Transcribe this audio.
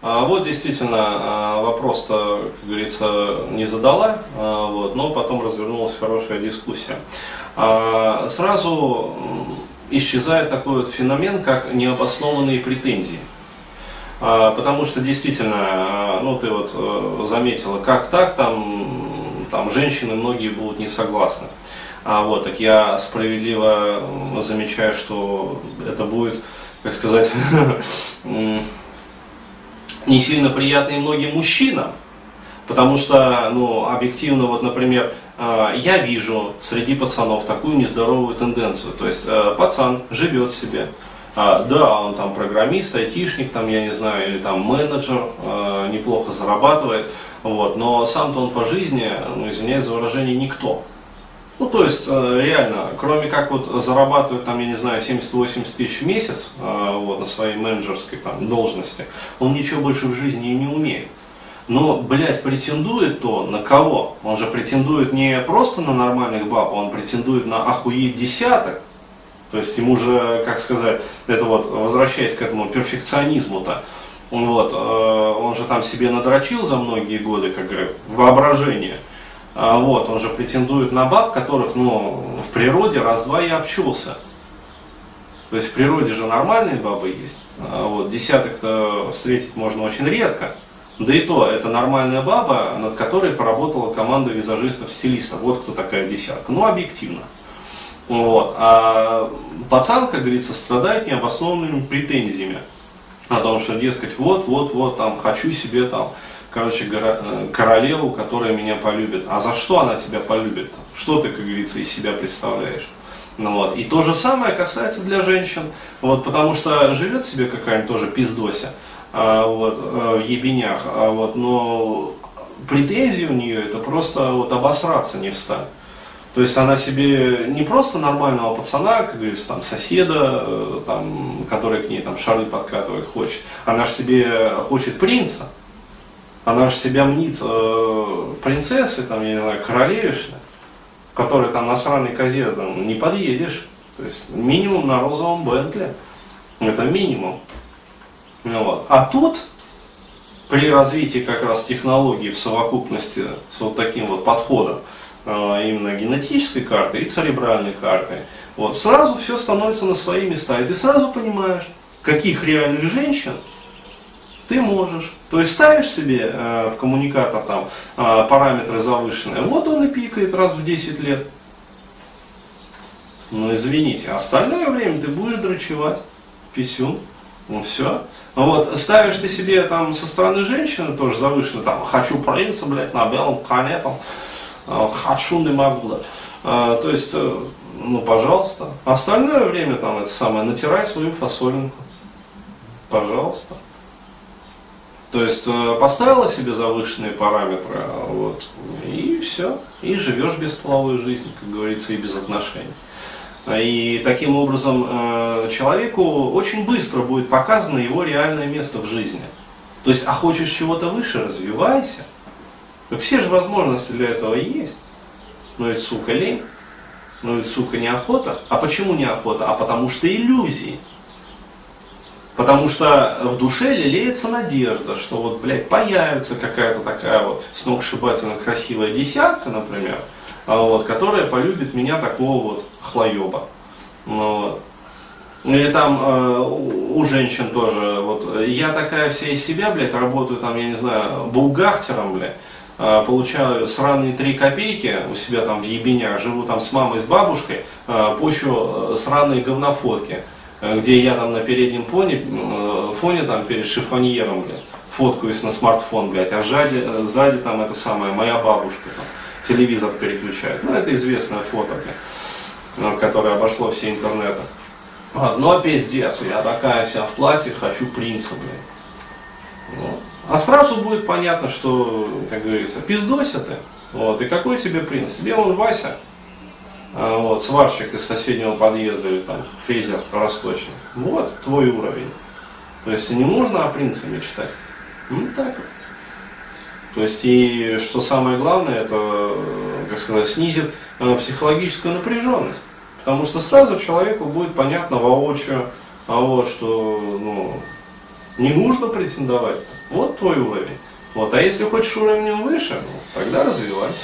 А вот действительно а, вопрос-то, как говорится, не задала, а, вот, но потом развернулась хорошая дискуссия. Сразу исчезает такой вот феномен, как необоснованные претензии. Потому что действительно, ну ты вот э, заметила, как так, там, там женщины многие будут не согласны. А вот, так я справедливо замечаю, что это будет, как сказать, не сильно приятный многим мужчинам, потому что, ну, объективно, вот, например, а, я вижу среди пацанов такую нездоровую тенденцию. То есть а, пацан живет себе, а, да, он там программист, айтишник, там, я не знаю, или там менеджер, неплохо зарабатывает, вот, но сам-то он по жизни, ну, извиняюсь за выражение, никто. Ну, то есть, э, реально, кроме как вот зарабатывать, там, я не знаю, 70-80 тысяч в месяц э, вот, на своей менеджерской там, должности, он ничего больше в жизни и не умеет. Но, блядь, претендует то на кого? Он же претендует не просто на нормальных баб, он претендует на охуеть десяток. То есть ему же, как сказать, это вот, возвращаясь к этому перфекционизму-то, вот, э, он же там себе надрочил за многие годы, как говорят, воображение. А, вот, он же претендует на баб, которых, ну, в природе раз-два и общался. То есть в природе же нормальные бабы есть. А вот десяток-то встретить можно очень редко. Да и то, это нормальная баба, над которой поработала команда визажистов-стилистов. Вот кто такая десятка. Ну, объективно. Вот. А пацан, как говорится, страдает необоснованными претензиями. О том, что, дескать, вот, вот, вот, там, хочу себе там короче, э, королеву, которая меня полюбит. А за что она тебя полюбит? Что ты, как говорится, из себя представляешь? Ну, вот. И то же самое касается для женщин, вот, потому что живет себе какая-нибудь тоже пиздося а, вот, а, в ебенях, а, вот, но претензии у нее это просто вот, обосраться не встать. То есть она себе не просто нормального пацана, как говорится, там соседа, э, там, который к ней там шары подкатывает, хочет. Она же себе хочет принца она же себя мнит э, принцессой, там, я не знаю, королевишной, которой там на сраной козе там, не подъедешь. То есть минимум на розовом Бентли. Это минимум. Ну, вот. А тут, при развитии как раз технологий в совокупности с вот таким вот подходом, э, именно генетической карты и церебральной карты, вот, сразу все становится на свои места. И ты сразу понимаешь, каких реальных женщин ты можешь. То есть ставишь себе э, в коммуникатор там э, параметры завышенные, вот он и пикает раз в 10 лет. Ну извините, остальное время ты будешь дрочевать, писюн, ну все. Ну вот, ставишь ты себе там со стороны женщины тоже завышенно, там, хочу принца, блядь, на белом коне, там, э, хочу, не могу, да. А, то есть, э, ну, пожалуйста. Остальное время там это самое, натирай свою фасолинку. Пожалуйста. То есть э, поставила себе завышенные параметры, вот, и все, и живешь бесполовой жизнью, как говорится, и без отношений. И таким образом э, человеку очень быстро будет показано его реальное место в жизни. То есть, а хочешь чего-то выше, развивайся. Так все же возможности для этого есть. Но ведь, сука, лень. Но ведь, сука, неохота. А почему неохота? А потому что иллюзии. Потому что в душе лелеется надежда, что вот, блядь, появится какая-то такая вот сногсшибательно красивая десятка, например, а вот, которая полюбит меня такого вот хлоеба. Ну вот. Или там э, у женщин тоже, вот, я такая вся из себя, блядь, работаю там, я не знаю, булгахтером, блядь, э, получаю сраные три копейки у себя там в ебенях, живу там с мамой, с бабушкой, э, пощу сраные говнофотки. Э, где я там на переднем фоне, э, фоне там перед шифоньером, блядь, фоткаюсь на смартфон, блядь, а сзади, э, сзади там это самое, моя бабушка там, телевизор переключает. Ну, это известная фото, блядь, которое обошло все интернеты. Но пиздец, я такая вся в платье, хочу принца, блядь. А сразу будет понятно, что, как говорится, пиздося ты. Вот. И какой тебе принц? Тебе он Вася, вот, сварщик из соседнего подъезда или там фрезер росточный. Вот твой уровень. То есть не нужно о принце мечтать. Ну так вот. То есть и что самое главное, это, как сказать, снизит э, психологическую напряженность. Потому что сразу человеку будет понятно воочию, а вот что, ну, Не нужно претендовать. Вот твой уровень. Вот. А если хочешь уровнем выше, ну, тогда развивайся.